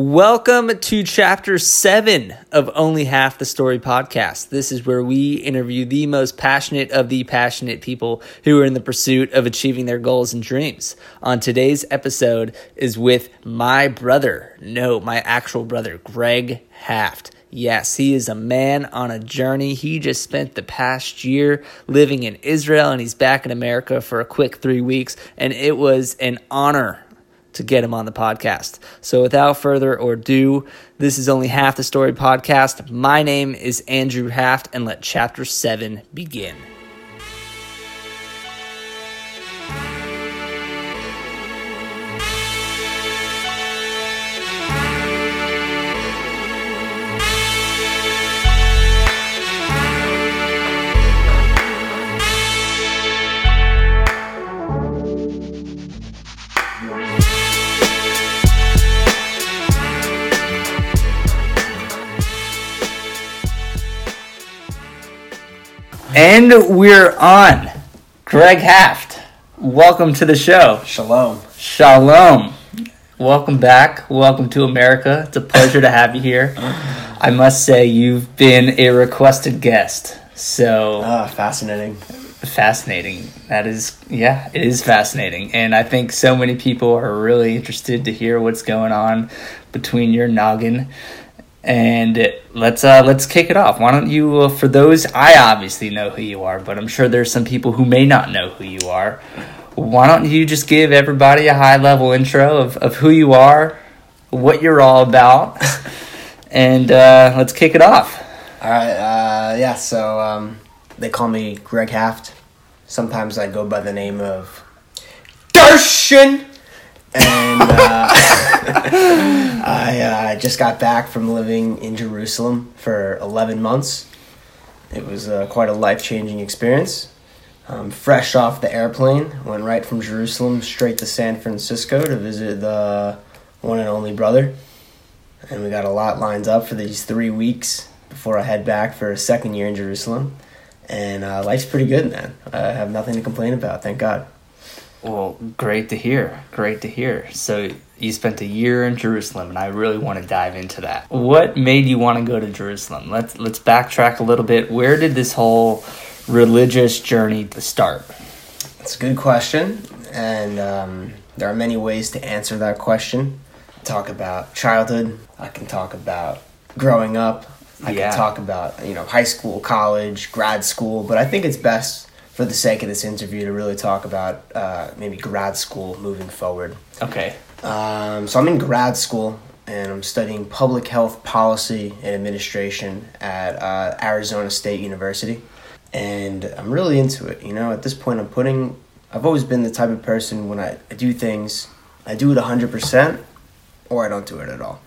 Welcome to chapter seven of Only Half the Story podcast. This is where we interview the most passionate of the passionate people who are in the pursuit of achieving their goals and dreams. On today's episode is with my brother, no, my actual brother, Greg Haft. Yes, he is a man on a journey. He just spent the past year living in Israel and he's back in America for a quick three weeks. And it was an honor to get him on the podcast. So without further ado, this is only half the story podcast. My name is Andrew Haft, and let chapter seven begin. And we're on. Greg Haft, welcome to the show. Shalom. Shalom. Welcome back. Welcome to America. It's a pleasure to have you here. I must say, you've been a requested guest. So Ah, fascinating. fascinating. That is, yeah, it is fascinating. And I think so many people are really interested to hear what's going on between your noggin. And let's uh, let's kick it off. Why don't you, uh, for those I obviously know who you are, but I'm sure there's some people who may not know who you are. Why don't you just give everybody a high level intro of, of who you are, what you're all about, and uh, let's kick it off. All right. Uh, yeah. So um, they call me Greg Haft. Sometimes I go by the name of Darshan. And uh, I uh, just got back from living in Jerusalem for 11 months. It was uh, quite a life changing experience. Um, fresh off the airplane, went right from Jerusalem straight to San Francisco to visit the one and only brother. And we got a lot lined up for these three weeks before I head back for a second year in Jerusalem. And uh, life's pretty good, man. I have nothing to complain about, thank God. Well, great to hear. Great to hear. So you spent a year in Jerusalem, and I really want to dive into that. What made you want to go to Jerusalem? Let's let's backtrack a little bit. Where did this whole religious journey start? It's a good question, and um, there are many ways to answer that question. Talk about childhood. I can talk about growing up. I Yeah. can talk about you know high school, college, grad school. But I think it's best for the sake of this interview to really talk about uh, maybe grad school moving forward. Okay. Um, so I'm in grad school and I'm studying public health policy and administration at uh, Arizona State University, and I'm really into it. You know, at this point, I'm putting. I've always been the type of person when I, I do things, I do it hundred percent, or I don't do it at all.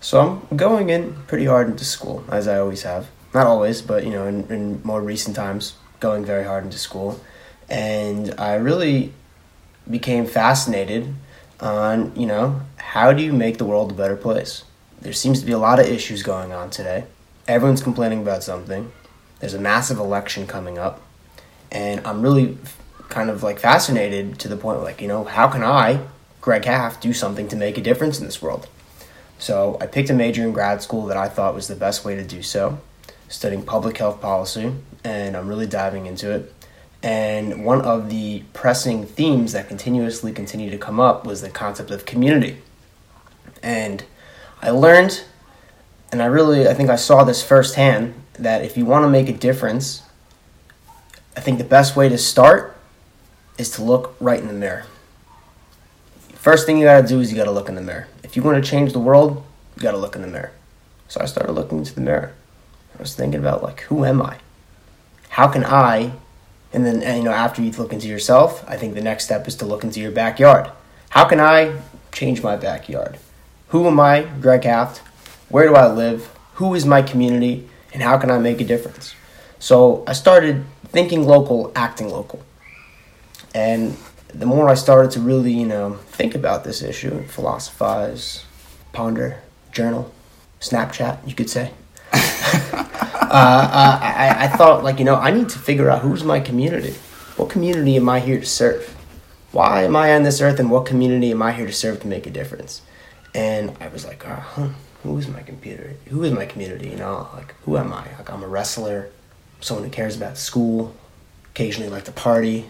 So I'm going in pretty hard into school, as I always have. Not always, but you know, in, in more recent times, going very hard into school, and I really became fascinated on you know how do you make the world a better place? There seems to be a lot of issues going on today. Everyone's complaining about something. There's a massive election coming up. And i'm really kind of like fascinated to the point like you know how can i greg Haft do something to make a difference in this world? So i picked a major in grad school that i thought was the best way to do so studying public health policy and i'm really diving into it and one of the pressing themes that continuously continue to come up was the concept of community. And I learned, and I really, I think I saw this firsthand, that if you want to make a difference, I think the best way to start is to look right in the mirror. First thing you gotta do is you gotta look in the mirror. If you want to change the world, you gotta look in the mirror. So I started looking into the mirror. I was thinking about, like, who am I? How can I and then, and, you know, after you look into yourself, I think the next step is to look into your backyard. How can I change my backyard? Who am I, Greg Haft? Where do I live? Who is my community? And how can I make a difference? So I started thinking local, acting local. And the more I started to really, you know, think about this issue, philosophize, ponder, journal, Snapchat, you could say. uh, uh, I, I thought, like, you know, I need to figure out who's my community. What community am I here to serve? Why am I on this earth and what community am I here to serve to make a difference? And I was like, oh, huh, who is my computer? Who is my community? You know, like who am I? Like I'm a wrestler, someone who cares about school, occasionally like to party,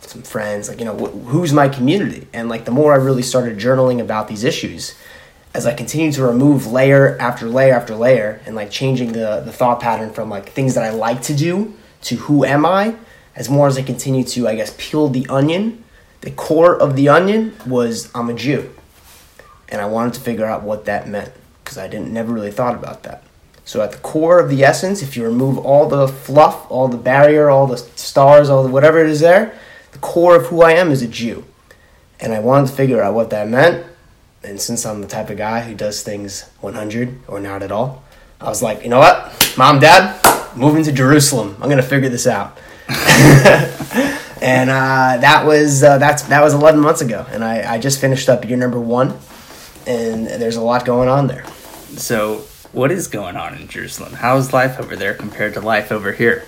some friends. Like you know, wh- who's my community? And like the more I really started journaling about these issues, as I continue to remove layer after layer after layer, and like changing the the thought pattern from like things that I like to do to who am I, as more as I continue to I guess peel the onion, the core of the onion was I'm a Jew and I wanted to figure out what that meant because I didn't never really thought about that. So at the core of the essence, if you remove all the fluff, all the barrier, all the stars, all the whatever it is there, the core of who I am is a Jew. And I wanted to figure out what that meant. And since I'm the type of guy who does things 100 or not at all, I was like, you know what, mom, dad, moving to Jerusalem. I'm gonna figure this out. and uh, that was uh, that's that was 11 months ago, and I, I just finished up year number one and there's a lot going on there. So, what is going on in Jerusalem? How's life over there compared to life over here?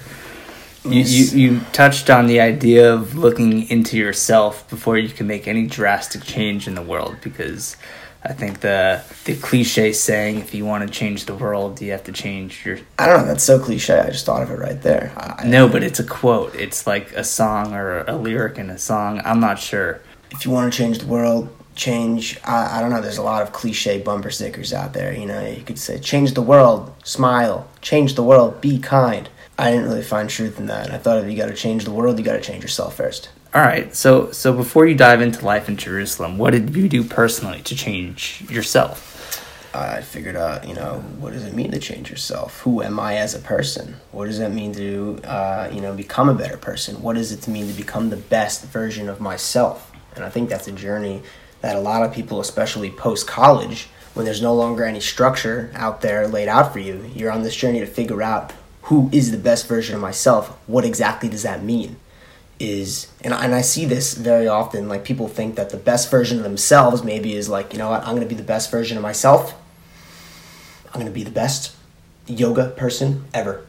You, you, you touched on the idea of looking into yourself before you can make any drastic change in the world because I think the the cliche saying if you want to change the world you have to change your I don't know that's so cliche I just thought of it right there. I, No but it's a quote. It's like a song or a lyric in a song. I'm not sure. If you want to change the world change I, I don't know there's a lot of cliche bumper stickers out there you know you could say change the world smile. Change the world be kind i didn't really find truth in that i thought if you got to change the world you got to change yourself first all right so so before you dive into life in jerusalem what did you do personally to change yourself I figured out, you know, what does it mean to change yourself? Who am I as a person? What does that mean to, uh, you know, become a better person? What does it mean to become the best version of myself? And I think that's a journey that a lot of people, especially post college, when there's no longer any structure out there laid out for you, you're on this journey to figure out who is the best version of myself. What exactly does that mean? Is and and I see this very often. Like people think that the best version of themselves maybe is like you know what I'm gonna be the best version of myself. I'm gonna be the best yoga person ever,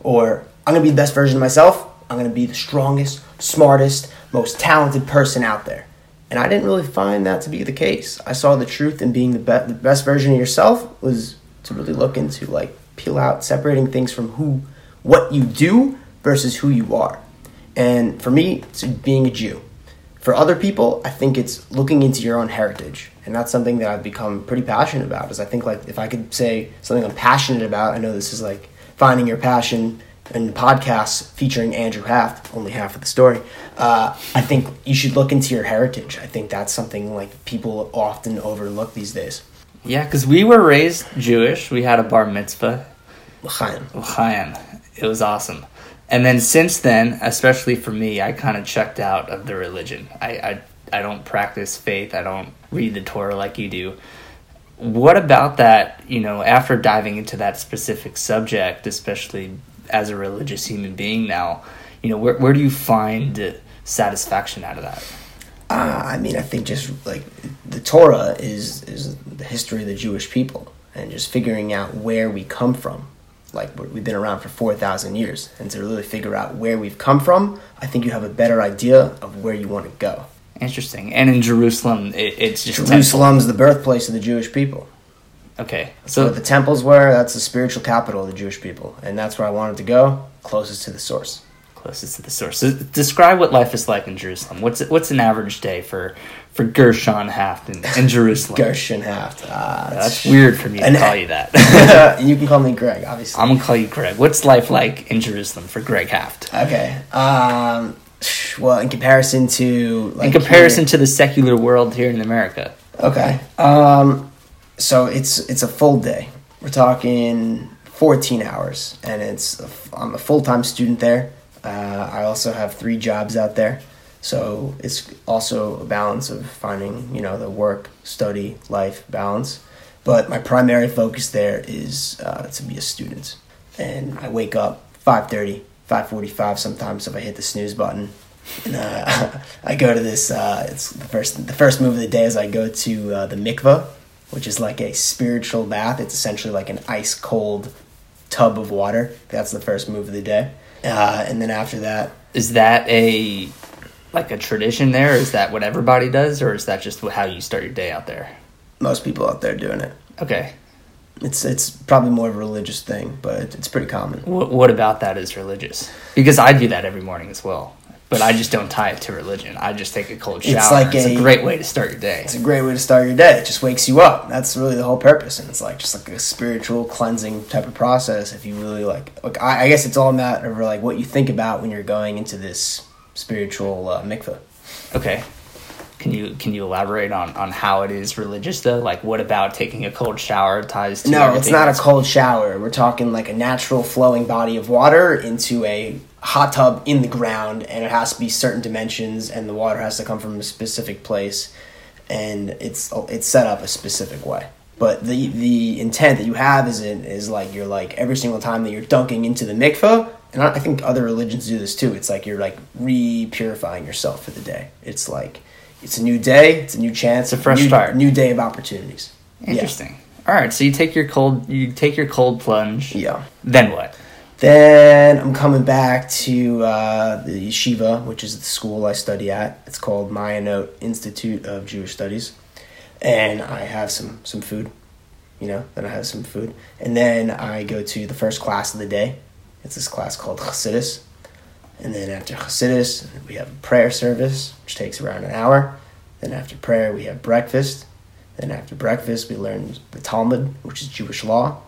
or I'm gonna be the best version of myself. I'm gonna be the strongest, smartest, most talented person out there. And I didn't really find that to be the case. I saw the truth in being the, be- the best version of yourself was to really look into like peel out separating things from who what you do versus who you are. And for me, it's being a Jew. For other people, I think it's looking into your own heritage. And that's something that I've become pretty passionate about. Is I think like if I could say something I'm passionate about, I know this is like finding your passion and podcasts featuring Andrew Haft, only half of the story. Uh, I think you should look into your heritage. I think that's something like people often overlook these days. Yeah, because we were raised Jewish. We had a bar mitzvah. L'chaim. L'chaim. It was awesome. And then since then, especially for me, I kind of checked out of the religion. I, I I don't practice faith. I don't read the Torah like you do. What about that? You know, after diving into that specific subject, especially as a religious human being now, you know, where where do you find satisfaction out of that? Uh, I mean, I think just like the Torah is is the history of the Jewish people, and just figuring out where we come from. Like we've been around for four thousand years, and to really figure out where we've come from, I think you have a better idea of where you want to go. Interesting. And in Jerusalem, it, it's just Jerusalem's the birthplace of the Jewish people. Okay, so the temples were that's the spiritual capital of the Jewish people, and that's where I wanted to go, closest to the source. Closest to the source. So describe what life is like in Jerusalem. What's what's an average day for for Gershon Haft in, in Jerusalem? Gershon Haft. Uh, that's weird for me to call you that. you can call me Greg, obviously. I'm gonna call you Greg. What's life like in Jerusalem for Greg Haft? Okay. Um, well, in comparison to like in comparison here, to the secular world here in America. Okay. Um, so it's it's a full day. We're talking 14 hours, and it's a, I'm a full time student there. Uh, I also have three jobs out there, so it's also a balance of finding you know the work study life balance. But my primary focus there is uh, to be a student, and I wake up 5:30, 5:45 sometimes if I hit the snooze button. And, uh, I go to this. Uh, it's the first. The first move of the day is I go to uh, the mikvah, which is like a spiritual bath. It's essentially like an ice cold tub of water. That's the first move of the day. Uh, and then after that, is that a like a tradition there? Is that what everybody does, or is that just how you start your day out there? most people out there doing it. Okay. It's it's probably more of a religious thing, but it's pretty common. What, what about that is religious? Because I do that every morning as well. But I just don't tie it to religion. I just take a cold shower. It's like it's a, a- great way to start your day. It's a great way to start your day. It just wakes you up. That's really the whole purpose, and it's like just like a spiritual cleansing type of process. If you really like, like I, I guess it's all a matter of like what you think about when you're going into this spiritual uh, mikveh. Okay. Can you can you elaborate on, on how it is religious though? Like what about taking a cold shower ties to No, it's not a cold shower. We're talking like a natural flowing body of water into a hot tub in the ground, and it has to be certain dimensions, and the water has to come from a specific place, and it's it's set up a specific way. But the the intent that you have is in, is like you're like every single time that you're dunking into the mikveh, and I think other religions do this too. It's like you're like re-purifying yourself for the day. It's like it's a new day, it's a new chance, It's a fresh new, start. new day of opportunities. Yeah. Interesting. All right, so you take your cold you take your cold plunge. Yeah. Then what? Then I'm coming back to uh, the yeshiva, which is the school I study at. It's called Mayanot Institute of Jewish Studies, and I have some some food. You know, then I have some food, and then I go to the first class of the day. It's this class called Chassidus, and then after Chassidus, we have a prayer service, which takes around an hour. Then after prayer, we have breakfast. Then after breakfast, we learn the Talmud, which is Jewish law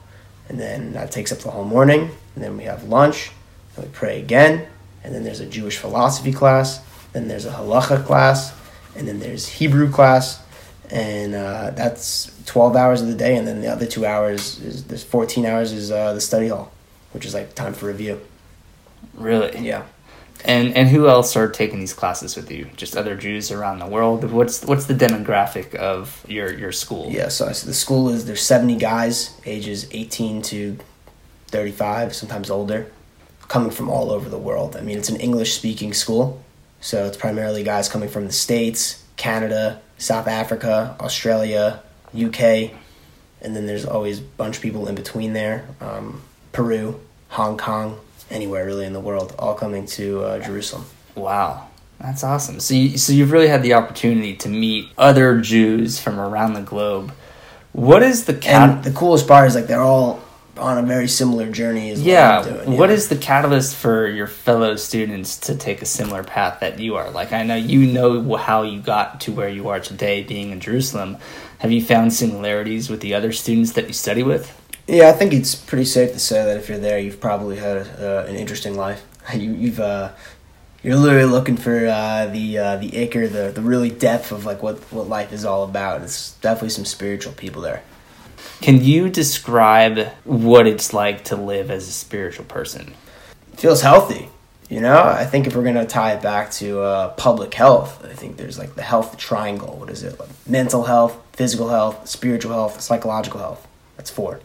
and then that takes up the whole morning. And then we have lunch, and we pray again, and then there's a Jewish philosophy class, then there's a halacha class, and then there's Hebrew class, and uh, that's 12 hours of the day, and then the other two hours is there's 14 hours is uh, the study hall, which is like time for review. Really? Yeah. And and who else are taking these classes with you? Just other Jews around the world? What's what's the demographic of your your school? Yeah, so, so the school is there's 70 guys, ages 18 to 35, sometimes older, coming from all over the world. I mean, it's an English speaking school, so it's primarily guys coming from the States, Canada, South Africa, Australia, UK, and then there's always a bunch of people in between there um, Peru, Hong Kong, anywhere really in the world, all coming to uh, Jerusalem. Wow. That's awesome. So you, so you've really had the opportunity to meet other Jews from around the globe. What is the cat And the coolest part is like they're all on a very similar journey as Yeah. what I'm doing. What is the catalyst for your fellow students to take a similar path that you are? Like, I know you know how you got to where you are today, being in Jerusalem. Have you found similarities with the other students that you study with? Yeah, I think it's pretty safe to say that if you're there, you've probably had uh, an interesting life. You, you've uh, you're literally looking for uh, the uh, the acre, the the really depth of like what what life is all about. It's definitely some spiritual people there. Can you describe what it's like to live as a spiritual person? It feels healthy. You know, I think if we're gonna tie it back to uh, public health, I think there's like the health triangle. What is it? Like mental health, physical health, spiritual health, psychological health. That's four.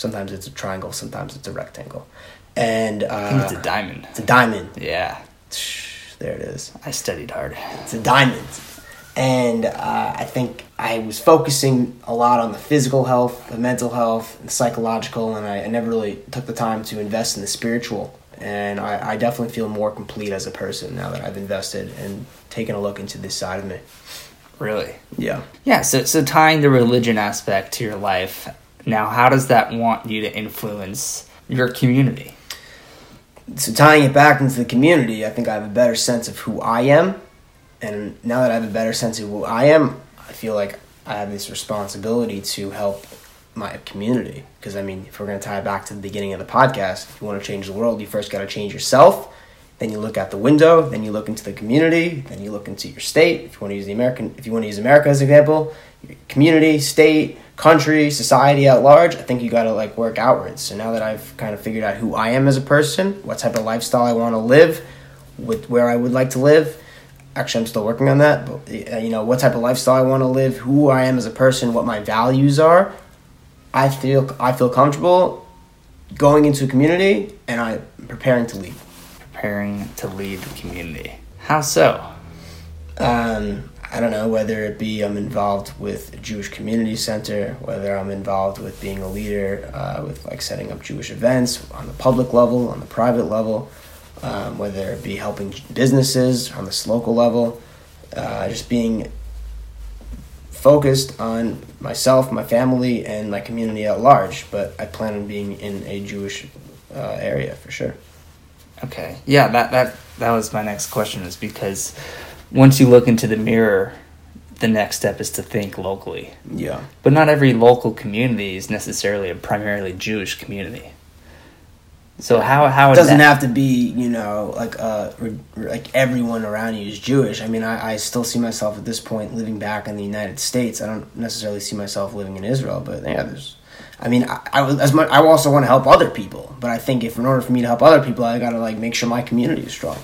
Sometimes it's a triangle. Sometimes it's a rectangle. And I think it's uh, a diamond. it's a diamond. Yeah, There it is. I studied hard. It's a diamond. And uh, I think I was focusing a lot on the physical health, the mental health, the psychological, and I, I never really took the time to invest in the spiritual. And I, I definitely feel more complete as a person now that I've invested and taken a look into this side of me. Really? Yeah. Yeah, so so tying the religion aspect to your life, now how does that want you to influence your community? So tying it back into the community, I think I have a better sense of who I am. And now that I have a better sense of who I am, I feel like I have this responsibility to help my community. Because, I mean, if we're going to tie it back to the beginning of the podcast, if you want to change the world, you first got to change yourself. Then you look out the window. Then you look into the community. Then you look into your state. If you want to use the American, if you want to use America as an example, community, state, country, society at large. I think you got to like work outwards. So now that I've kind of figured out who I am as a person, what type of lifestyle I want to live, with where I would like to live. Actually, I'm still working on that. But uh, you know, what type of lifestyle I want to live, who I am as a person, what my values are. I feel I feel comfortable going into a community, and I'm preparing to lead. Preparing to lead the community. How so? Um, I don't know whether it be I'm involved with a Jewish community center, whether I'm involved with being a leader, uh, with like setting up Jewish events on the public level, on the private level, um, whether it be helping businesses on this local level, uh, just being focused on myself, my family, and my community at large. But I plan on being in a Jewish uh, area for sure. Okay. Yeah, that that that was my next question is because once you look into the mirror, the next step is to think locally. Yeah. But not every local community is necessarily a primarily Jewish community. So how how It doesn't that- have to be, you know, like uh, re- like everyone around you is Jewish. I mean, I, I still see myself at this point living back in the United States. I don't necessarily see myself living in Israel, but yeah, there's. I mean, I, I as much. I also want to help other people, but I think if in order for me to help other people, I gotta like make sure my community is strong.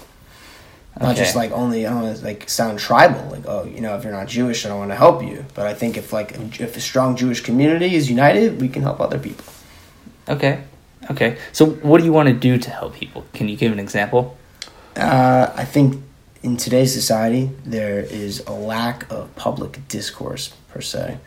Not just like only I don't want to like sound tribal, like oh you know if you're not Jewish I don't want to help you. But I think if like if a strong Jewish community is united, we can help other people. Okay. Okay. So what do you want to do to help people? Can you give an example? Uh, I think in today's society there is a lack of public discourse per se,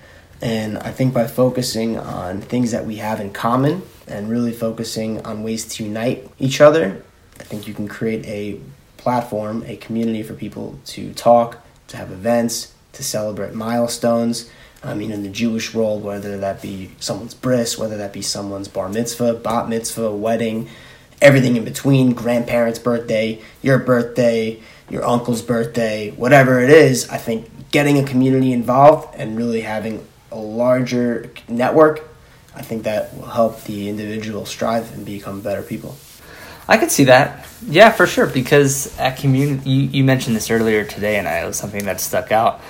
and I think by focusing on things that we have in common and really focusing on ways to unite each other, I think you can create a platform, a community for people to talk, to have events, to celebrate milestones. I mean, in the Jewish world, whether that be someone's bris, whether that be someone's bar mitzvah, bat mitzvah, wedding, everything in between, grandparents' birthday, your birthday, your uncle's birthday, whatever it is, I think getting a community involved and really having a larger network, I think that will help the individual strive and become better people. I could see that. Yeah, for sure. Because at community, you, you mentioned this earlier today, and I, it was something that stuck out.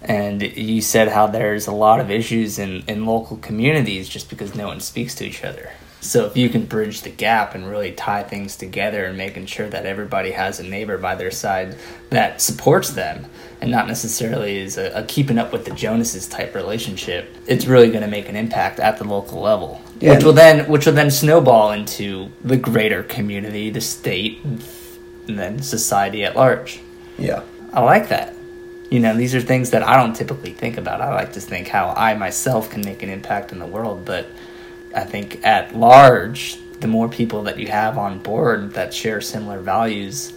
And you said how there's a lot of issues in, in local communities just because no one speaks to each other. So if you can bridge the gap and really tie things together and making sure that everybody has a neighbor by their side that supports them and not necessarily is a, a keeping up with the Joneses type relationship, it's really going to make an impact at the local level, Yeah. which will then which will then snowball into the greater community, the state, and then society at large. Yeah. I like that. You know, these are things that I don't typically think about. I like to think how I myself can make an impact in the world, but I think at large, the more people that you have on board that share similar values,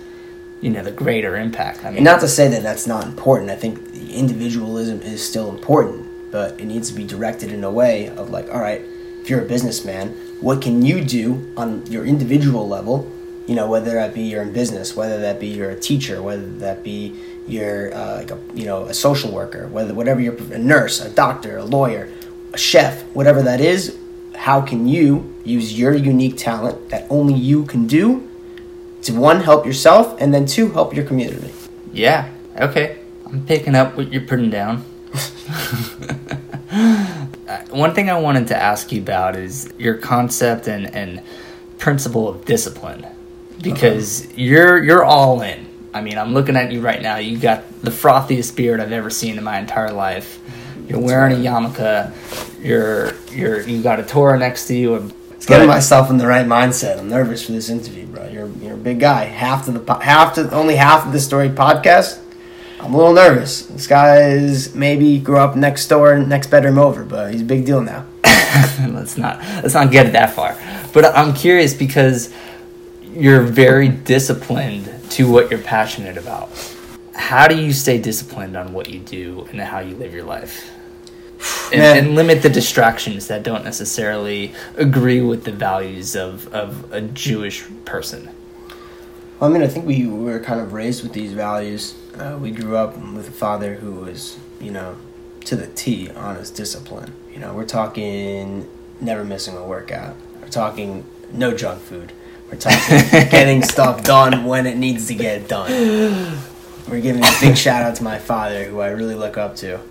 you know, the greater impact. I mean, And not to say that that's not important. I think individualism is still important, but it needs to be directed in a way of like, all right, if you're a businessman, what can you do on your individual level? You know, whether that be you're in business, whether that be you're a teacher, whether that be you're uh, like a you know a social worker, whether whatever you're a nurse, a doctor, a lawyer, a chef, whatever that is. How can you use your unique talent that only you can do to one help yourself and then two help your community? yeah, okay. I'm picking up what you're putting down. Uh, One thing I wanted to ask you about is your concept and, and principle of discipline, because you're you're all in. I mean, I'm looking at you right now. You got the frothiest beard I've ever seen in my entire life. You're wearing a yarmulke. You're you're you got a Torah next to you. It's getting myself in the right mindset. I'm nervous for this interview, bro. You're you're a big guy. Half to the half to only half of the story podcast. I'm a little nervous. This guy is maybe grew up next door, next bedroom over, but he's a big deal now. let's not let's not get it that far. But I'm curious because you're very disciplined to what you're passionate about. How do you stay disciplined on what you do and how you live your life? And, and limit the distractions that don't necessarily agree with the values of, of a Jewish person. Well, I mean, I think we were kind of raised with these values. Uh, we grew up with a father who was, you know, to the T on his discipline. You know, we're talking never missing a workout. We're talking no junk food. We're talking getting stuff done when it needs to get done. We're giving a big shout out to my father, who I really look up to, and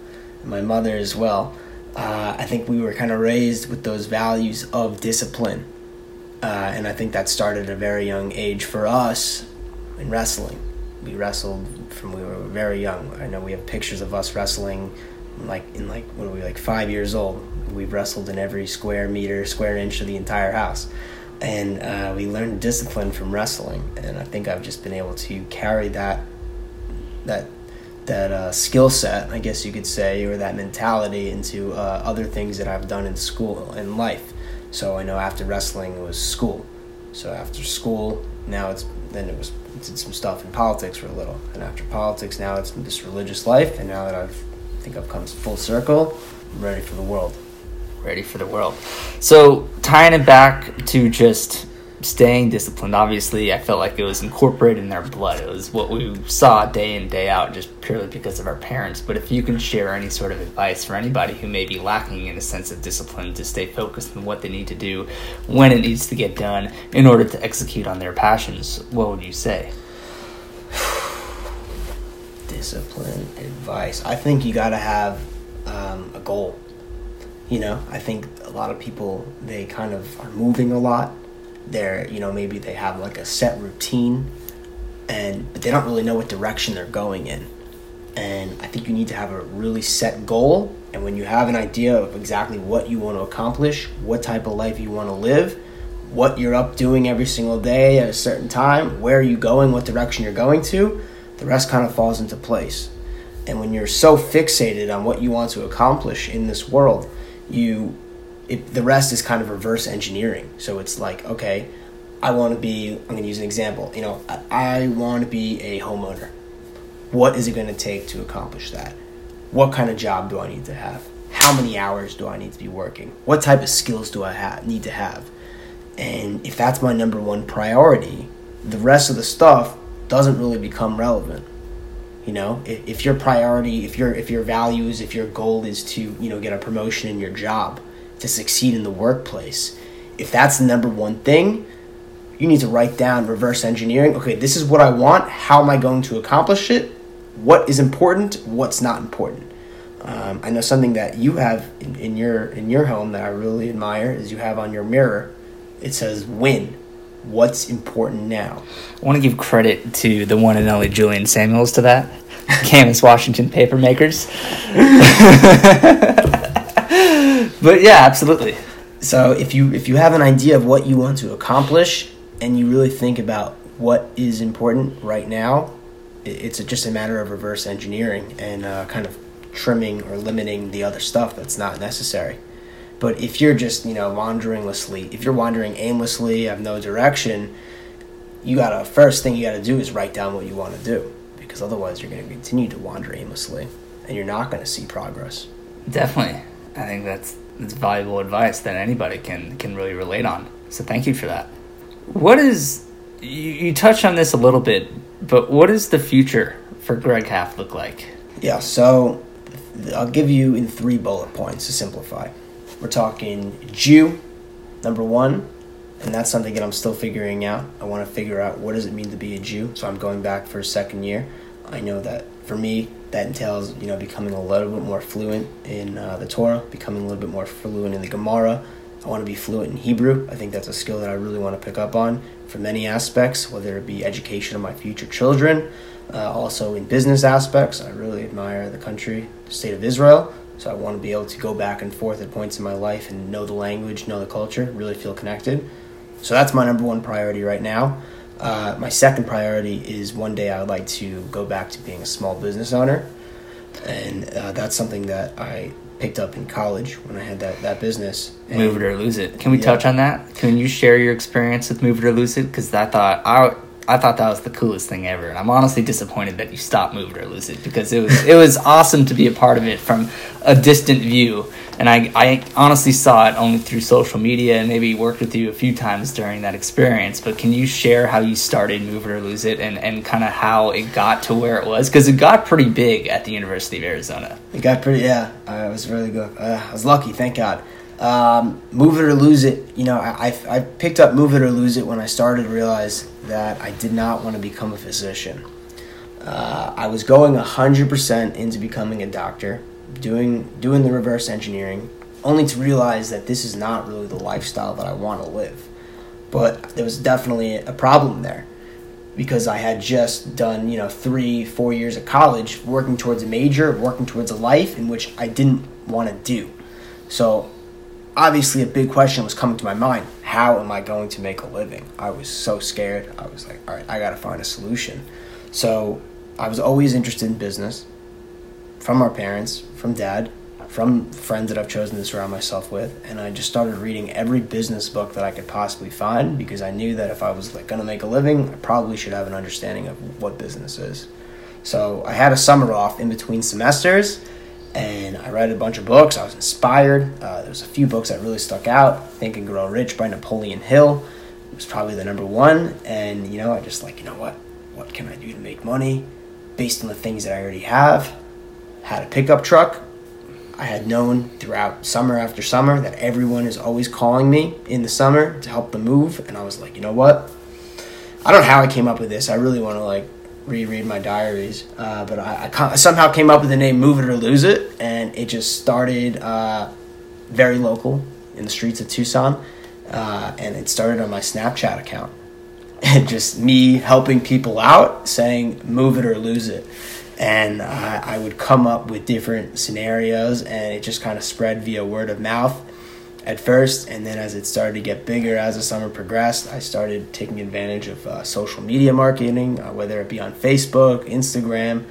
my mother as well. Uh, I think we were kind of raised with those values of discipline. Uh, and I think that started at a very young age for us in wrestling. We wrestled from we were very young. I know we have pictures of us wrestling, like in like when we like five years old. We've wrestled in every square meter, square inch of the entire house, and uh, we learned discipline from wrestling. And I think I've just been able to carry that that that uh, skill set, I guess you could say, or that mentality into uh, other things that I've done in school and life. So I know after wrestling it was school. So after school, now it's then it was did some stuff in politics for a little, and after politics, now it's this religious life. And now that I've think I've come full circle. I'm ready for the world. Ready for the world. So tying it back to just staying disciplined. Obviously, I felt like it was incorporated in their blood. It was what we saw day in day out, just purely because of our parents. But if you can share any sort of advice for anybody who may be lacking in a sense of discipline to stay focused on what they need to do when it needs to get done in order to execute on their passions, what would you say? discipline advice. I think you got to have um, a goal. You know, I think a lot of people they kind of are moving a lot they're you know maybe they have like a set routine and but they don't really know what direction they're going in. And i think you need to have a really set goal and when you have an idea of exactly what you want to accomplish what type of life you want to live what you're up doing every single day at a certain time where are you going what direction you're going to the rest kind of falls into place. And when you're so fixated on what you want to accomplish in this world you it, the rest is kind of reverse engineering. So it's like, okay, I want to be, I'm going to use an example. You know, I, I want to be a homeowner. What is it going to take to accomplish that? What kind of job do I need to have? How many hours do I need to be working? What type of skills do I have, need to have? And if that's my number one priority, the rest of the stuff doesn't really become relevant. You know, if your priority, if your if your values, if your goal is to you know get a promotion in your job, to succeed in the workplace. If that's the number one thing, you need to write down reverse engineering. Okay, this is what I want. How am I going to accomplish it? What is important? What's not important? Um, I know something that you have in, in your in your home that I really admire is you have on your mirror. It says "Win." What's important now? I want to give credit to the one and only Julian Samuels to that. Camas Washington paper makers. but yeah, absolutely. So if you if you have an idea of what you want to accomplish and you really think about what is important right now, it's just a matter of reverse engineering and uh, kind of trimming or limiting the other stuff that's not necessary. But if you're just you know wanderingly, if you're wandering aimlessly, have no direction, you gotta first thing you gotta do is write down what you want to do because otherwise you're to continue to wander aimlessly and you're not to see progress. Definitely. I think that's that's valuable advice that anybody can can really relate on. So thank you for that. What is you, you touched on this a little bit, but what does the future for Greg Haft look like? Yeah, so I'll give you in three bullet points to simplify. We're talking Jew, number one, and that's something that I'm still figuring out. I want to figure out what does it mean to be a Jew. So I'm going back for a second year. I know that for me, that entails you know becoming a little bit more fluent in uh, the Torah, becoming a little bit more fluent in the Gemara. I want to be fluent in Hebrew. I think that's a skill that I really want to pick up on for many aspects, whether it be education of my future children, uh, also in business aspects. I really admire the country, the state of Israel. So I want to be able to go back and forth at points in my life and know the language, know the culture, really feel connected. So that's my number one priority right now. Uh, my second priority is one day I would like to go back to being a small business owner, and uh, that's something that I picked up in college when I had that, that business. And Move it or lose it. Can we yeah. touch on that? Can you share your experience with Move it or lose it? Because I thought I I thought that was the coolest thing ever, and I'm honestly disappointed that you stopped Move It or Lose It because it was it was awesome to be a part of it from a distant view, and I I honestly saw it only through social media and maybe worked with you a few times during that experience. But can you share how you started Move It or Lose It and and kind of how it got to where it was because it got pretty big at the University of Arizona. It got pretty yeah. I was really good. Uh, I was lucky, thank God. Um, move it or lose it. You know, I, I, I picked up Move It or Lose It when I started to realize that I did not want to become a physician. Uh, I was going 100% into becoming a doctor, doing, doing the reverse engineering, only to realize that this is not really the lifestyle that I want to live. But there was definitely a problem there because I had just done, you know, three, four years of college working towards a major, working towards a life in which I didn't want to do. So obviously a big question was coming to my mind how am i going to make a living? I was so scared. I was like all right i gotta find a solution. So i was always interested in business from our parents from dad from friends that i've chosen to surround myself with and i just started reading every business book that i could possibly find because i knew that if i was like gonna make a living i probably should have an understanding of what business is. So i had a summer off in between semesters and I read a bunch of books. I was inspired. Uh, there was a few books that really stuck out. Think and Grow Rich by Napoleon Hill was probably the number one. And you know, I just like you know what, what can I do to make money based on the things that I already have? Had a pickup truck. I had known throughout summer after summer that everyone is always calling me in the summer to help them move, and I was like, you know what? I don't know how I came up with this. I really want to like reread my diaries, uh, but I, I, somehow came up with the name "Move It or Lose It," and it just started uh, very local in the streets of Tucson, uh, and it started on my Snapchat account, and just me helping people out, saying "Move it or lose it," and I, I would come up with different scenarios, and it just kind of spread via word of mouth at first, and then as it started to get bigger as the summer progressed, I started taking advantage of uh, social media marketing, uh, whether it be on Facebook, Instagram,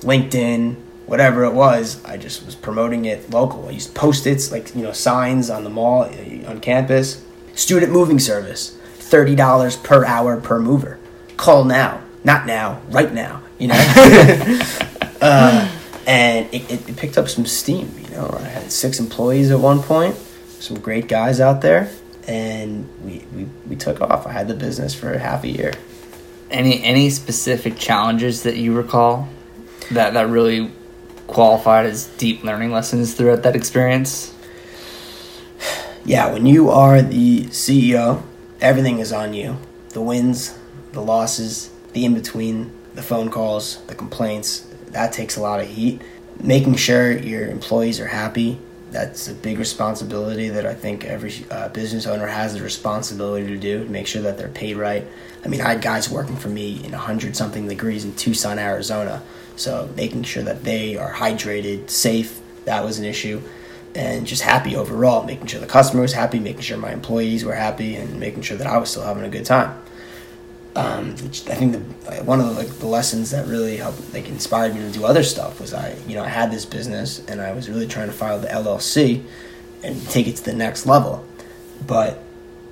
LinkedIn, whatever it was. I just was promoting it local. I used post-its, like you know, signs on the mall, uh, on campus. Student moving service, thirty dollars per hour per mover. Call now, not now, right now. You know. uh, and it, it, it picked up some steam. You know, I had six employees at one point some great guys out there, and we, we, we took off. I had the business for half a year. Any any specific challenges that you recall that that really qualified as deep learning lessons throughout that experience? Yeah, when you are the CEO, everything is on you. The wins, the losses, the in between, the phone calls, the complaints, that takes a lot of heat. Making sure your employees are happy, that's a big responsibility that I think every uh, business owner has the responsibility to do to make sure that they're paid right. I mean, I had guys working for me in 100 something degrees in Tucson, Arizona. So making sure that they are hydrated, safe, that was an issue. And just happy overall, making sure the customer was happy, making sure my employees were happy, and making sure that I was still having a good time um, I think the one of the, like, the lessons that really helped like inspired me to do other stuff was I you know I had this business and I was really trying to file the LLC and take it to the next level, but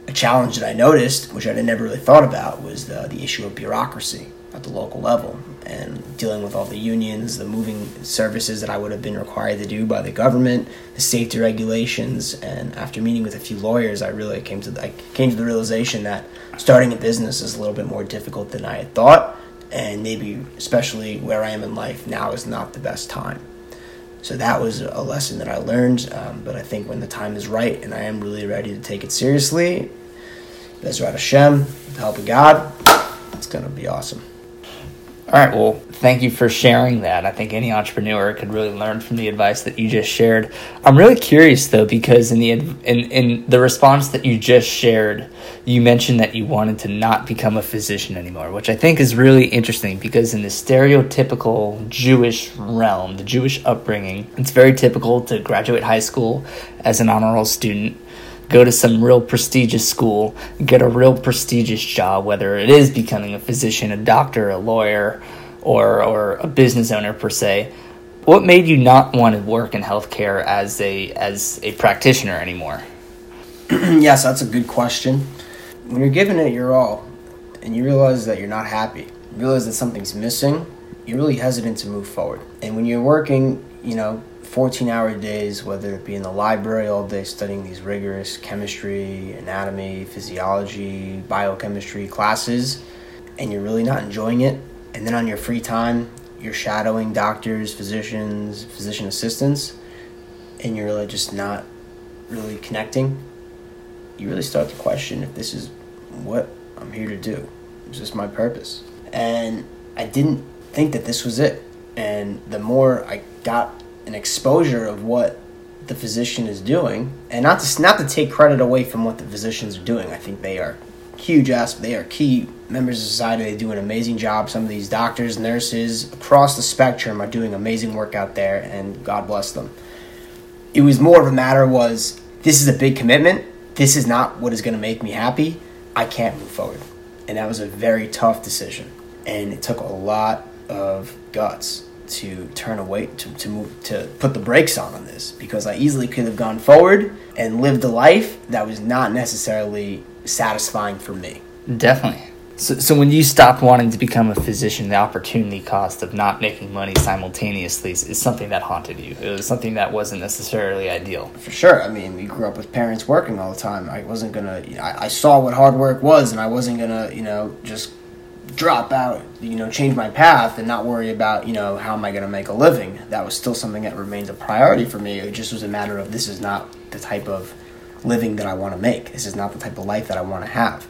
a challenge that I noticed, which I had never really thought about, was the the issue of bureaucracy at the local level and dealing with all the unions, the moving services that I would have been required to do by the government, the safety regulations, and after meeting with a few lawyers, I really came to the, I came to the realization that starting a business is a little bit more difficult than I had thought, and maybe especially where I am in life now is not the best time. So that was a lesson that I learned, um, but I think when the time is right and I am really ready to take it seriously, Bezrat Hashem, the help of God, it's going to be awesome. All right. Well, thank you for sharing that. I think any entrepreneur could really learn from the advice that you just shared. I'm really curious though, because in the in in the response that you just shared, you mentioned that you wanted to not become a physician anymore, which I think is really interesting because in the stereotypical Jewish realm, the Jewish upbringing, it's very typical to graduate high school as an honor roll student go to some real prestigious school, get a real prestigious job, whether it is becoming a physician, a doctor, a lawyer, or or a business owner per se. What made you not want to work in healthcare as a as a practitioner anymore? yes, that's a good question. When you're giving it your all, and you realize that you're not happy, you realize that something's missing, you're really hesitant to move forward. And when you're working, you know, 14 hour days, whether it be in the library all day studying these rigorous chemistry, anatomy, physiology, biochemistry classes, and you're really not enjoying it. And then on your free time, you're shadowing doctors, physicians, physician assistants, and you're really just not really connecting. You really start to question if this is what I'm here to do. Is this my purpose? And I didn't think that this was it. And the more I got an exposure of what the physician is doing, and not to not to take credit away from what the physicians are doing. I think they are huge ass. They are key members of society. They do an amazing job. Some of these doctors, nurses across the spectrum are doing amazing work out there, and God bless them. It was more of a matter was this is a big commitment. This is not what is going to make me happy. I can't move forward, and that was a very tough decision, and it took a lot of guts to turn away to, to move to put the brakes on on this because I easily could have gone forward and lived a life that was not necessarily satisfying for me. Definitely. So, so when you stopped wanting to become a physician, the opportunity cost of not making money simultaneously is, is something that haunted you. It was something that wasn't necessarily ideal. For sure. I mean, we grew up with parents working all the time. I wasn't gonna. You know, I, I saw what hard work was, and I wasn't gonna, you know, just drop out, you know, change my path and not worry about, you know, how am I going to make a living. That was still something that remains a priority for me. It just was a matter of this is not the type of living that I want to make. This is not the type of life that I want to have.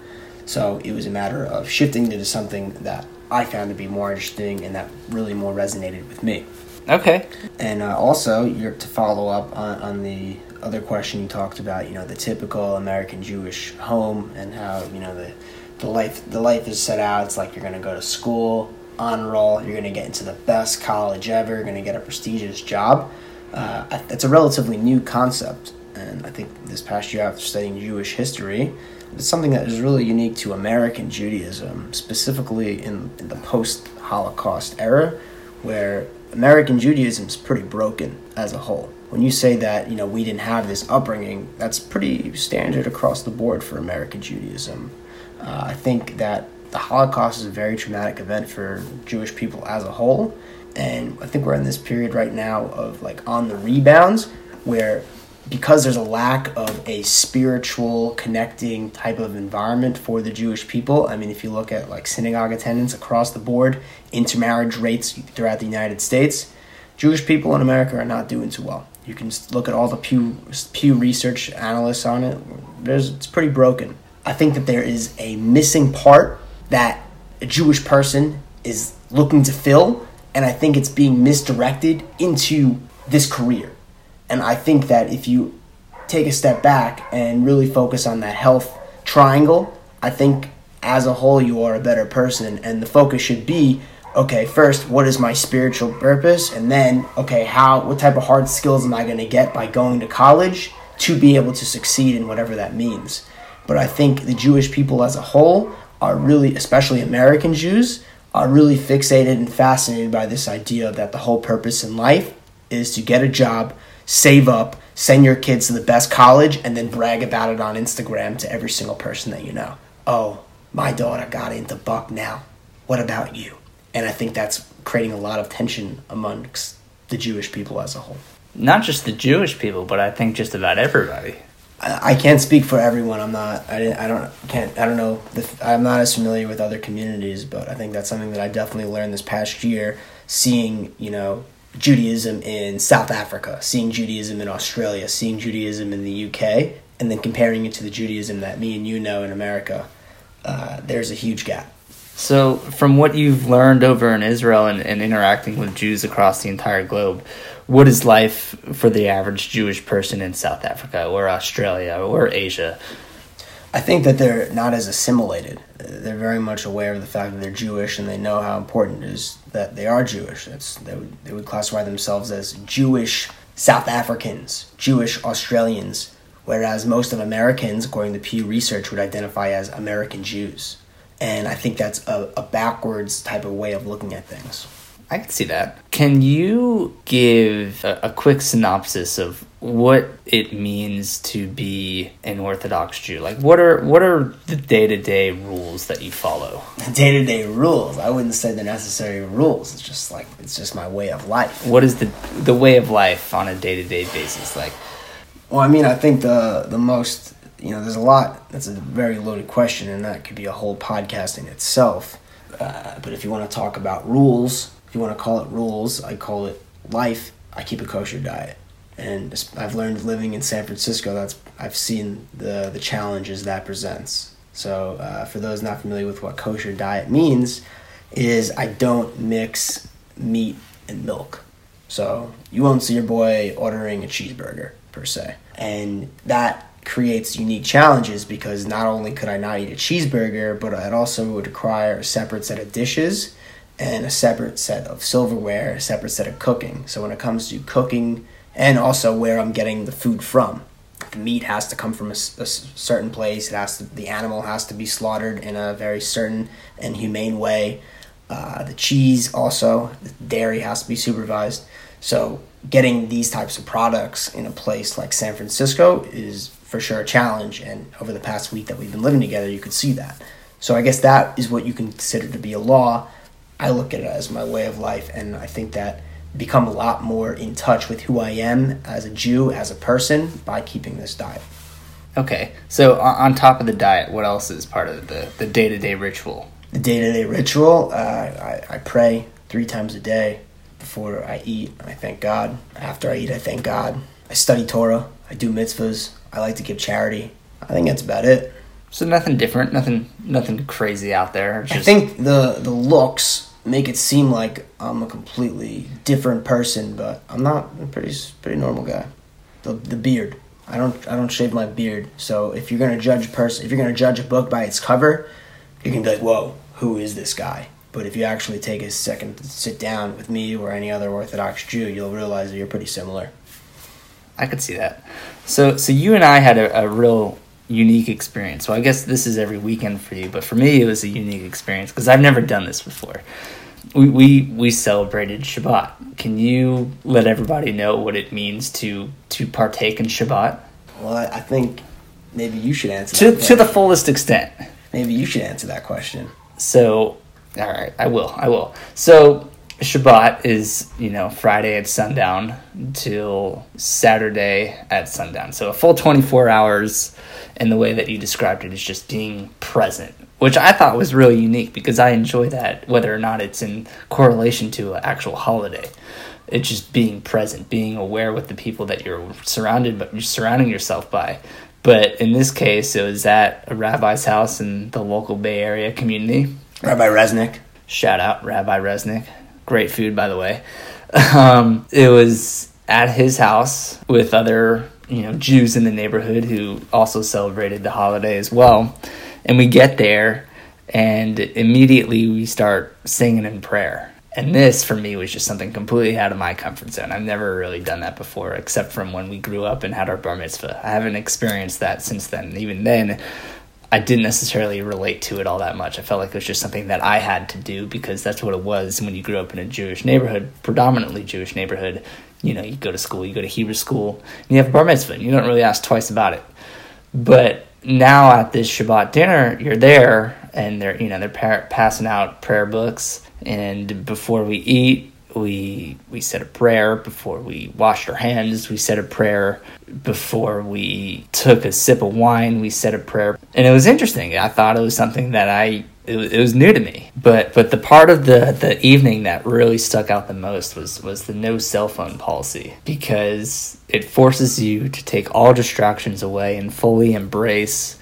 So it was a matter of shifting into something that I found to be more interesting and that really more resonated with me. Okay. And uh, also, you're to follow up on, on the other question you talked about, you know, the typical American Jewish home and how, you know, the the life the life is set out. It's like you're gonna go to school, honor roll, you're gonna get into the best college ever, you're gonna get a prestigious job. Uh, it's a relatively new concept, and I think this past year after studying Jewish history, it's something that is really unique to American Judaism, specifically in, in the post-Holocaust era, where American Judaism is pretty broken as a whole. When you say that, you know, we didn't have this upbringing, that's pretty standard across the board for American Judaism. Uh, I think that the Holocaust is a very traumatic event for Jewish people as a whole. And I think we're in this period right now of like on the rebounds where because there's a lack of a spiritual connecting type of environment for the Jewish people. I mean, if you look at like synagogue attendance across the board, intermarriage rates throughout the United States, Jewish people in America are not doing too well. You can look at all the Pew Pew Research analysts on it. There's it's pretty broken. I think that there is a missing part that a Jewish person is looking to fill, and I think it's being misdirected into this career. And I think that if you take a step back and really focus on that health triangle, I think as a whole you are a better person. And the focus should be okay, first, what is my spiritual purpose? And then, okay, how what type of hard skills am I going to get by going to college to be able to succeed in whatever that means? But I think the Jewish people as a whole are really, especially American Jews, are really fixated and fascinated by this idea that the whole purpose in life is to get a job, save up, send your kids to the best college, and then brag about it on Instagram to every single person that you know. Oh, my daughter got into Bucknell. What about you? And I think that's creating a lot of tension amongst the Jewish people as a whole. Not just the Jewish people, but I think just about everybody. I, can't speak for everyone. I'm not. I, I don't can't. I don't know. The, I'm not as familiar with other communities, but I think that's something that I definitely learned this past year. Seeing you know Judaism in South Africa, seeing Judaism in Australia, seeing Judaism in the UK, and then comparing it to the Judaism that me and you know in America, uh, there's a huge gap. So, from what you've learned over in Israel and, and interacting with Jews across the entire globe, what is life for the average Jewish person in South Africa or Australia or Asia? I think that they're not as assimilated. They're very much aware of the fact that they're Jewish and they know how important it is that they are Jewish. That's, they, would, they would classify themselves as Jewish South Africans, Jewish Australians, whereas most of Americans, according to Pew Research, would identify as American Jews. And I think that's a, a backwards type of way of looking at things. I can see that. Can you give a, a, quick synopsis of what it means to be an Orthodox Jew? Like, what are what are the day to day rules that you follow? Day to day rules. I wouldn't say the necessary rules. It's just like it's just my way of life. What is the the way of life on a day to day basis like? Well, I mean, I think the the most you know, there's a lot. That's a very loaded question, and that could be a whole podcast in itself. Uh, but if you want to talk about rules, you want to call it rules, I call it life. I keep a kosher diet, and I've learned living in San Francisco. That's I've seen the the challenges that presents. So uh, for those not familiar with what kosher diet means, is I don't mix meat and milk. So you won't see your boy ordering a cheeseburger per se, and that creates unique challenges because not only could I not eat a cheeseburger, but it also would require a separate set of dishes and a separate set of silverware, a separate set of cooking. So when it comes to cooking and also where I'm getting the food from, the meat has to come from a, a certain place. It has to, the animal has to be slaughtered in a very certain and humane way. Uh, the cheese also, the dairy has to be supervised. So getting these types of products in a place like San Francisco is for sure a challenge. And over the past week that we've been living together, you could see that. So I guess that is what you consider to be a law. I look at it as my way of life, and I think that become a lot more in touch with who I am as a Jew, as a person, by keeping this diet. Okay, so on top of the diet, what else is part of the the day to day ritual? The day to day ritual, uh, I, I pray three times a day. Before I eat, I thank God. After I eat, I thank God. I study Torah. I do mitzvahs. I like to give charity. I think that's about it. So nothing different, nothing, nothing crazy out there. Just... I think the the looks make it seem like I'm a completely different person, but I'm not. I'm a pretty pretty normal guy. The the beard. I don't I don't shave my beard. So if you're gonna judge person, if you're gonna judge a book by its cover, you can be like, whoa, who is this guy? But if you actually take a second to sit down with me or any other Orthodox Jew, you'll realize that you're pretty similar. I could see that. So so you and I had a, a real unique experience. So I guess this is every weekend for you, but for me it was a unique experience because I've never done this before. We, we we celebrated Shabbat. Can you let everybody know what it means to to partake in Shabbat? Well, I think maybe you should answer to to the fullest extent. Maybe you should answer that question. So, all right, I will. I will. So Shabbat is, you know, Friday at sundown till Saturday at sundown. So a full 24 hours and the way that you described it is just being present, which I thought was really unique because I enjoy that whether or not it's in correlation to an actual holiday. It's just being present, being aware with the people that you're surrounded but you're surrounding yourself by. But in this case, it was at a rabbi's house in the local Bay Area community. Rabbi Resnick. Shout out Rabbi Resnick. Great food, by the way. Um, it was at his house with other you know Jews in the neighborhood who also celebrated the holiday as well. And we get there, and immediately we start singing in prayer. And this for me was just something completely out of my comfort zone. I've never really done that before, except from when we grew up and had our bar mitzvah. I haven't experienced that since then. Even then, I didn't necessarily relate to it all that much. I felt like it was just something that I had to do because that's what it was when you grew up in a Jewish neighborhood, predominantly Jewish neighborhood. You know, you go to school, you go to Hebrew school, and you have a bar mitzvah, and you don't really ask twice about it. But now at this Shabbat dinner, you're there, and they're you know they're par- passing out prayer books, and before we eat, we we said a prayer before we washed our hands. We said a prayer before we took a sip of wine. We said a prayer. And it was interesting. I thought it was something that i it was, it was new to me. But but the part of the the evening that really stuck out the most was was the no cell phone policy. Because it forces you to take all distractions away and fully embrace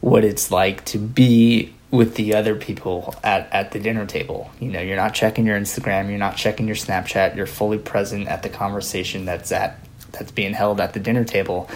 what it's like to be with the other people at, at the dinner table. You know, you're not checking your Instagram, you're not checking your Snapchat, you're fully present at the conversation that's at that's being held at the dinner table.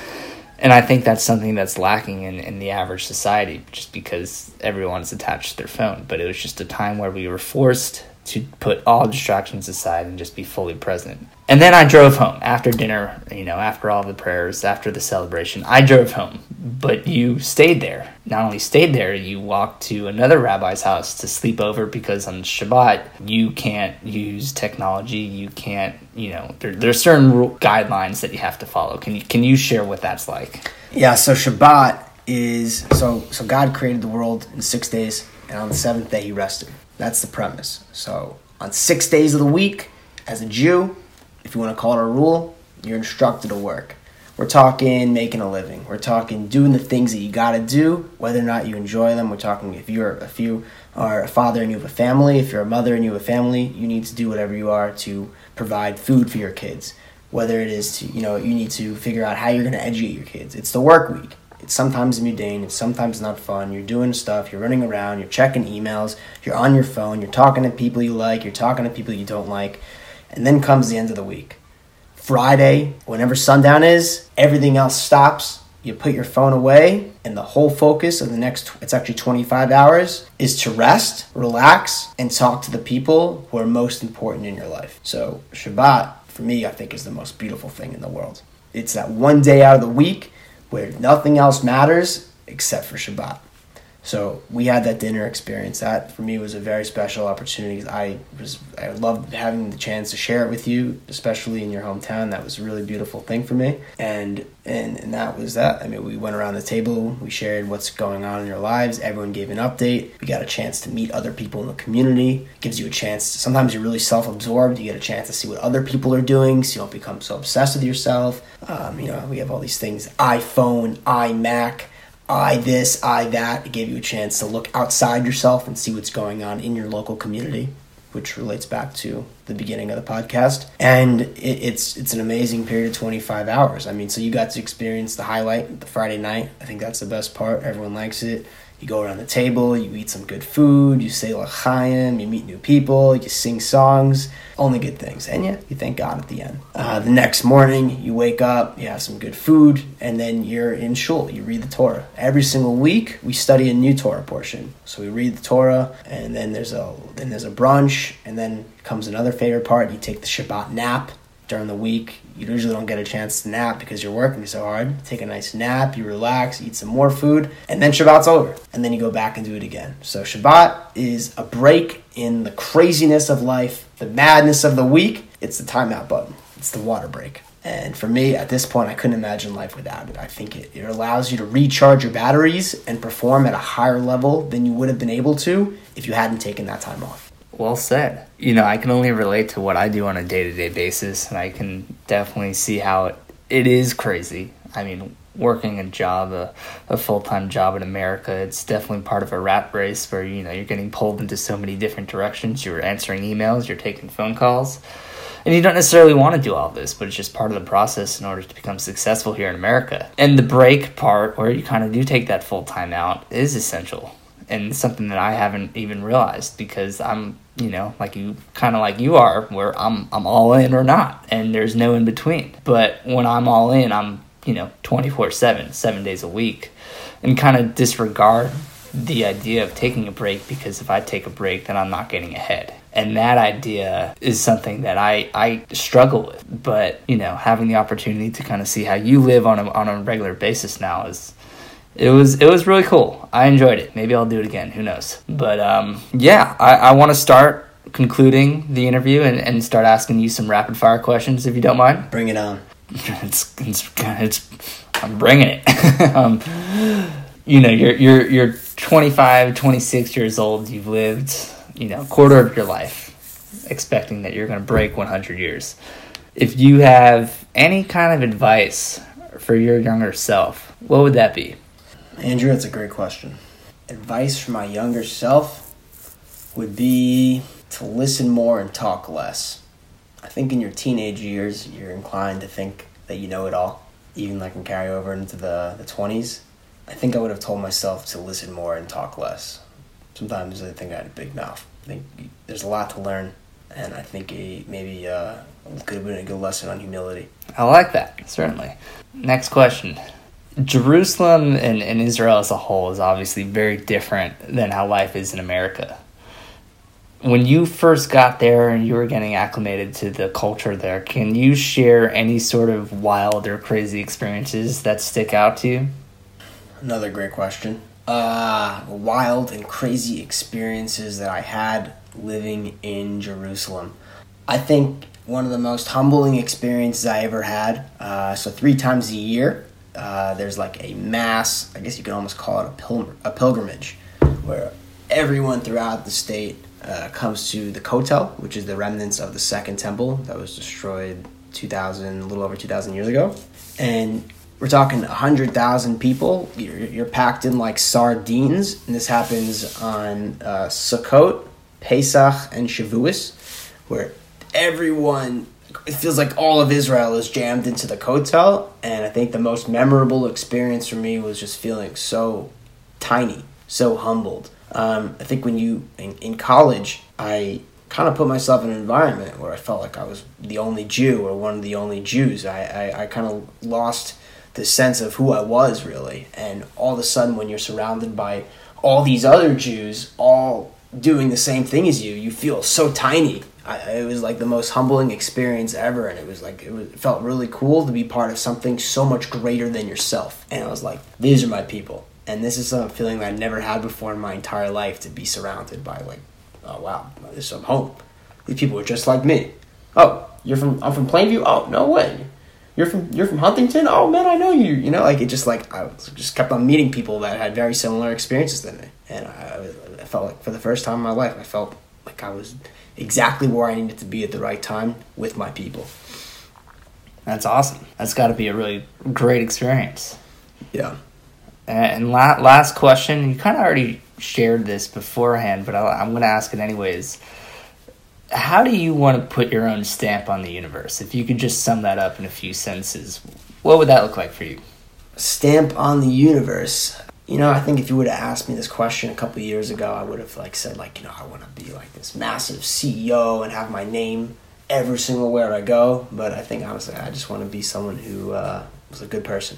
And I think that's something that's lacking in, in the average society just because everyone's attached to their phone. But it was just a time where we were forced to put all distractions aside and just be fully present. And then I drove home after dinner, you know, after all the prayers, after the celebration. I drove home, but you stayed there. Not only stayed there, you walked to another rabbi's house to sleep over because on Shabbat, you can't use technology. You can't, you know, there, there are certain guidelines that you have to follow. Can you, can you share what that's like? Yeah, so Shabbat is so so God created the world in 6 days and on the 7th day he rested. That's the premise. So, on 6 days of the week as a Jew, if you want to call it a rule, you're instructed to work. We're talking making a living. We're talking doing the things that you got to do, whether or not you enjoy them. We're talking if you're if you are a father and you have a family, if you're a mother and you have a family, you need to do whatever you are to provide food for your kids. Whether it is to you know you need to figure out how you're going to educate your kids. It's the work week. It's sometimes mundane. It's sometimes not fun. You're doing stuff. You're running around. You're checking emails. You're on your phone. You're talking to people you like. You're talking to people you don't like and then comes the end of the week. Friday, whenever sundown is, everything else stops. You put your phone away, and the whole focus of the next, it's actually 25 hours, is to rest, relax, and talk to the people who are most important in your life. So, Shabbat, for me, I think is the most beautiful thing in the world. It's that one day out of the week where nothing else matters except for Shabbat. So we had that dinner experience. That for me was a very special opportunity. I was I loved having the chance to share it with you, especially in your hometown. That was a really beautiful thing for me. And and and that was that. I mean, we went around the table, we shared what's going on in your lives. Everyone gave an update. We got a chance to meet other people in the community. It gives you a chance. To, sometimes you're really self-absorbed. You get a chance to see what other people are doing, so you don't become so obsessed with yourself. Um, you know, we have all these things: iPhone, iMac I this, I that. It gave you a chance to look outside yourself and see what's going on in your local community, which relates back to the beginning of the podcast. And it, it's it's an amazing period of 25 hours. I mean, so you got to experience the highlight, the Friday night. I think that's the best part. Everyone likes it. You go around the table, you eat some good food, you say l'chaim, you meet new people, you sing songs, only good things. And yeah, you thank God at the end. Uh, the next morning, you wake up, you have some good food, and then you're in shul. You read the Torah. Every single week, we study a new Torah portion. So we read the Torah, and then there's a then there's a brunch, and then comes another favorite part. You take the Shabbat nap during the week. You usually don't get a chance to nap because you're working so hard. Take a nice nap, you relax, eat some more food, and then Shabbat's over. And then you go back and do it again. So Shabbat is a break in the craziness of life, the madness of the week. It's the timeout button, it's the water break. And for me, at this point, I couldn't imagine life without it. I think it, it allows you to recharge your batteries and perform at a higher level than you would have been able to if you hadn't taken that time off. Well said. You know, I can only relate to what I do on a day to day basis, and I can definitely see how it, it is crazy. I mean, working a job, a, a full time job in America, it's definitely part of a rat race where, you know, you're getting pulled into so many different directions. You're answering emails, you're taking phone calls. And you don't necessarily want to do all this, but it's just part of the process in order to become successful here in America. And the break part, where you kind of do take that full time out, is essential and something that I haven't even realized because I'm you know like you kind of like you are where I'm I'm all in or not and there's no in between. But when I'm all in I'm you know 24/7 7 days a week and kind of disregard the idea of taking a break because if I take a break then I'm not getting ahead. And that idea is something that I, I struggle with. But you know having the opportunity to kind of see how you live on a, on a regular basis now is it was it was really cool. I enjoyed it. Maybe I'll do it again. Who knows? But um, yeah, I, I want to start concluding the interview and, and start asking you some rapid fire questions if you don't mind. Bring it on. it's, it's, it's I'm bringing it. um, you know, you're you're you're 25, 26 years old. You've lived, you know, a quarter of your life expecting that you're going to break 100 years. If you have any kind of advice for your younger self, what would that be? Andrew, that's a great question. Advice for my younger self would be to listen more and talk less. I think in your teenage years, you're inclined to think that you know it all, even like can carry over into the, the 20s. I think I would have told myself to listen more and talk less. Sometimes I think I had a big mouth. I think there's a lot to learn, and I think a, maybe uh, could have been a good lesson on humility. I like that, certainly. Next question. Jerusalem and, and Israel as a whole is obviously very different than how life is in America. When you first got there and you were getting acclimated to the culture there, can you share any sort of wild or crazy experiences that stick out to you? Another great question. Uh, wild and crazy experiences that I had living in Jerusalem. I think one of the most humbling experiences I ever had. Uh, so, three times a year, uh, there's like a mass, I guess you could almost call it a, pil- a pilgrimage, where everyone throughout the state uh, comes to the Kotel, which is the remnants of the Second Temple that was destroyed 2,000, a little over 2,000 years ago. And we're talking 100,000 people. You're, you're, packed in like sardines. And this happens on uh, Sukkot, Pesach, and Shavuos, where everyone it feels like all of Israel is jammed into the Kotel, and I think the most memorable experience for me was just feeling so tiny, so humbled. Um, I think when you in, in college, I kind of put myself in an environment where I felt like I was the only Jew or one of the only Jews. I, I, I kind of lost the sense of who I was really, and all of a sudden, when you're surrounded by all these other Jews, all doing the same thing as you, you feel so tiny I, it was like the most humbling experience ever, and it was like it, was, it felt really cool to be part of something so much greater than yourself. And I was like, these are my people. And this is a feeling that I never had before in my entire life to be surrounded by like, oh wow, this is some home. These people are just like me. Oh, you're from I'm from Plainview. Oh, no way. You're from you're from Huntington. Oh man, I know you. You know, like it just like I just kept on meeting people that had very similar experiences than me, and I, I felt like for the first time in my life, I felt like I was exactly where I needed to be at the right time with my people. That's awesome. That's got to be a really great experience. Yeah. And la- last question, you kind of already shared this beforehand, but i I'm going to ask it anyways how do you want to put your own stamp on the universe? If you could just sum that up in a few sentences, what would that look like for you? Stamp on the universe. You know, I think if you would have asked me this question a couple years ago, I would have like said like, you know, I want to be like this massive CEO and have my name every single where I go. But I think honestly, I just want to be someone who uh, was a good person,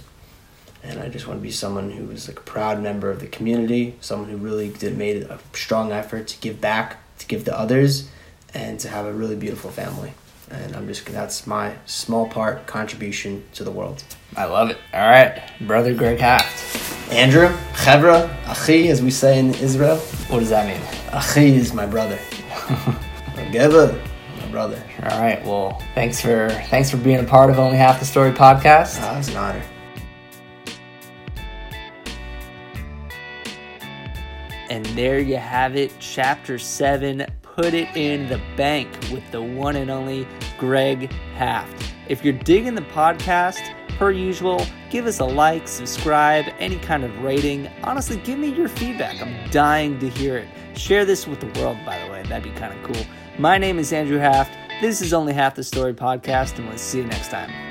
and I just want to be someone who was like a proud member of the community, someone who really did made a strong effort to give back, to give to others, and to have a really beautiful family. And I'm just that's my small part contribution to the world. I love it. All right, brother Greg Haft. Andrew, Chevra, Achi, as we say in Israel. What does that mean? Achi is my brother. Geva, my brother. All right. Well, thanks for thanks for being a part of Only Half the Story podcast. Oh, it's an honor. And there you have it, chapter seven put it in the bank with the one and only Greg Haft. If you're digging the podcast, per usual, give us a like, subscribe, any kind of rating. Honestly, give me your feedback. I'm dying to hear it. Share this with the world, by the way. That'd be kind of cool. My name is Andrew Haft. This is Only Half the Story podcast, and we'll see you next time.